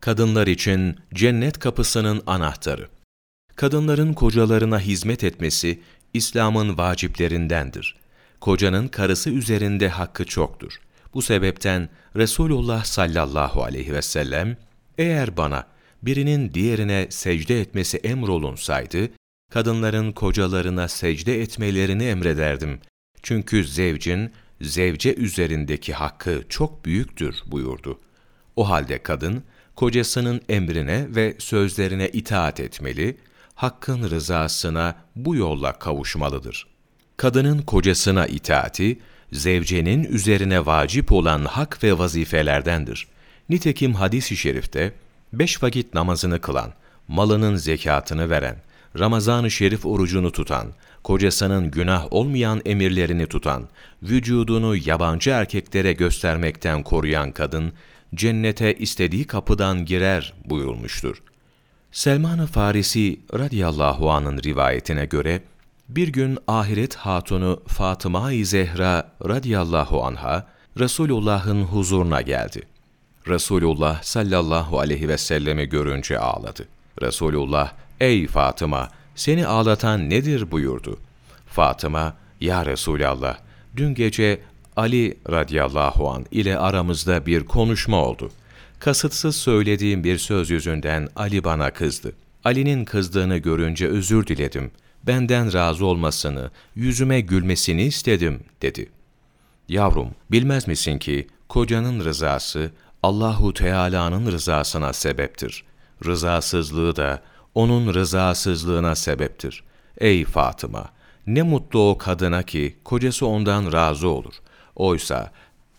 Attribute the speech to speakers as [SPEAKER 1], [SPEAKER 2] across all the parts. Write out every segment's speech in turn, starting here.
[SPEAKER 1] Kadınlar için cennet kapısının anahtarı. Kadınların kocalarına hizmet etmesi İslam'ın vaciplerindendir. Kocanın karısı üzerinde hakkı çoktur. Bu sebepten Resulullah sallallahu aleyhi ve sellem eğer bana birinin diğerine secde etmesi emrolunsaydı, kadınların kocalarına secde etmelerini emrederdim. Çünkü zevcin, zevce üzerindeki hakkı çok büyüktür buyurdu. O halde kadın, kocasının emrine ve sözlerine itaat etmeli, hakkın rızasına bu yolla kavuşmalıdır. Kadının kocasına itaati, zevcenin üzerine vacip olan hak ve vazifelerdendir. Nitekim hadis-i şerifte, beş vakit namazını kılan, malının zekatını veren, Ramazan-ı Şerif orucunu tutan, kocasının günah olmayan emirlerini tutan, vücudunu yabancı erkeklere göstermekten koruyan kadın, cennete istediği kapıdan girer buyurulmuştur. Selman-ı Farisi radıyallahu anın rivayetine göre, bir gün ahiret hatunu Fatıma-i Zehra radıyallahu anha, Resulullah'ın huzuruna geldi. Resulullah sallallahu aleyhi ve sellemi görünce ağladı. Resulullah, ''Ey Fatıma, seni ağlatan nedir?'' buyurdu. Fatıma, ''Ya Resulallah, dün gece Ali radıyallahu an ile aramızda bir konuşma oldu. Kasıtsız söylediğim bir söz yüzünden Ali bana kızdı. Ali'nin kızdığını görünce özür diledim. Benden razı olmasını, yüzüme gülmesini istedim.'' dedi. Yavrum, bilmez misin ki kocanın rızası Allahu Teala'nın rızasına sebeptir. Rızasızlığı da onun rızasızlığına sebeptir. Ey Fatıma! Ne mutlu o kadına ki kocası ondan razı olur. Oysa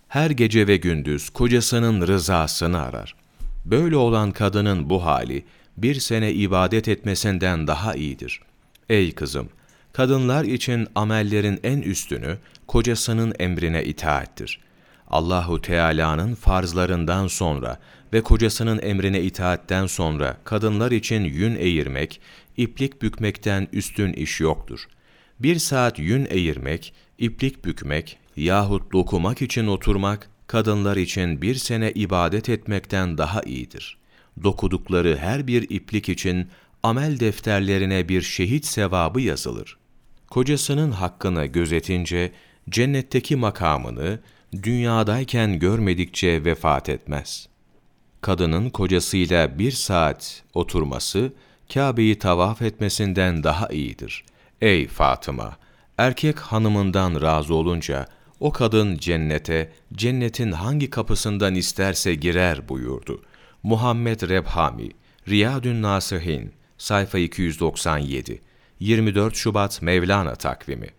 [SPEAKER 1] her gece ve gündüz kocasının rızasını arar. Böyle olan kadının bu hali bir sene ibadet etmesinden daha iyidir. Ey kızım! Kadınlar için amellerin en üstünü kocasının emrine itaattir. Allahu Teala'nın farzlarından sonra ve kocasının emrine itaatten sonra kadınlar için yün eğirmek, iplik bükmekten üstün iş yoktur. Bir saat yün eğirmek, iplik bükmek yahut dokumak için oturmak, kadınlar için bir sene ibadet etmekten daha iyidir. Dokudukları her bir iplik için amel defterlerine bir şehit sevabı yazılır. Kocasının hakkını gözetince, cennetteki makamını, dünyadayken görmedikçe vefat etmez. Kadının kocasıyla bir saat oturması, Kabe'yi tavaf etmesinden daha iyidir. Ey Fatıma! Erkek hanımından razı olunca, o kadın cennete, cennetin hangi kapısından isterse girer buyurdu. Muhammed Rebhami, Riyadün Nasihin, sayfa 297, 24 Şubat Mevlana takvimi.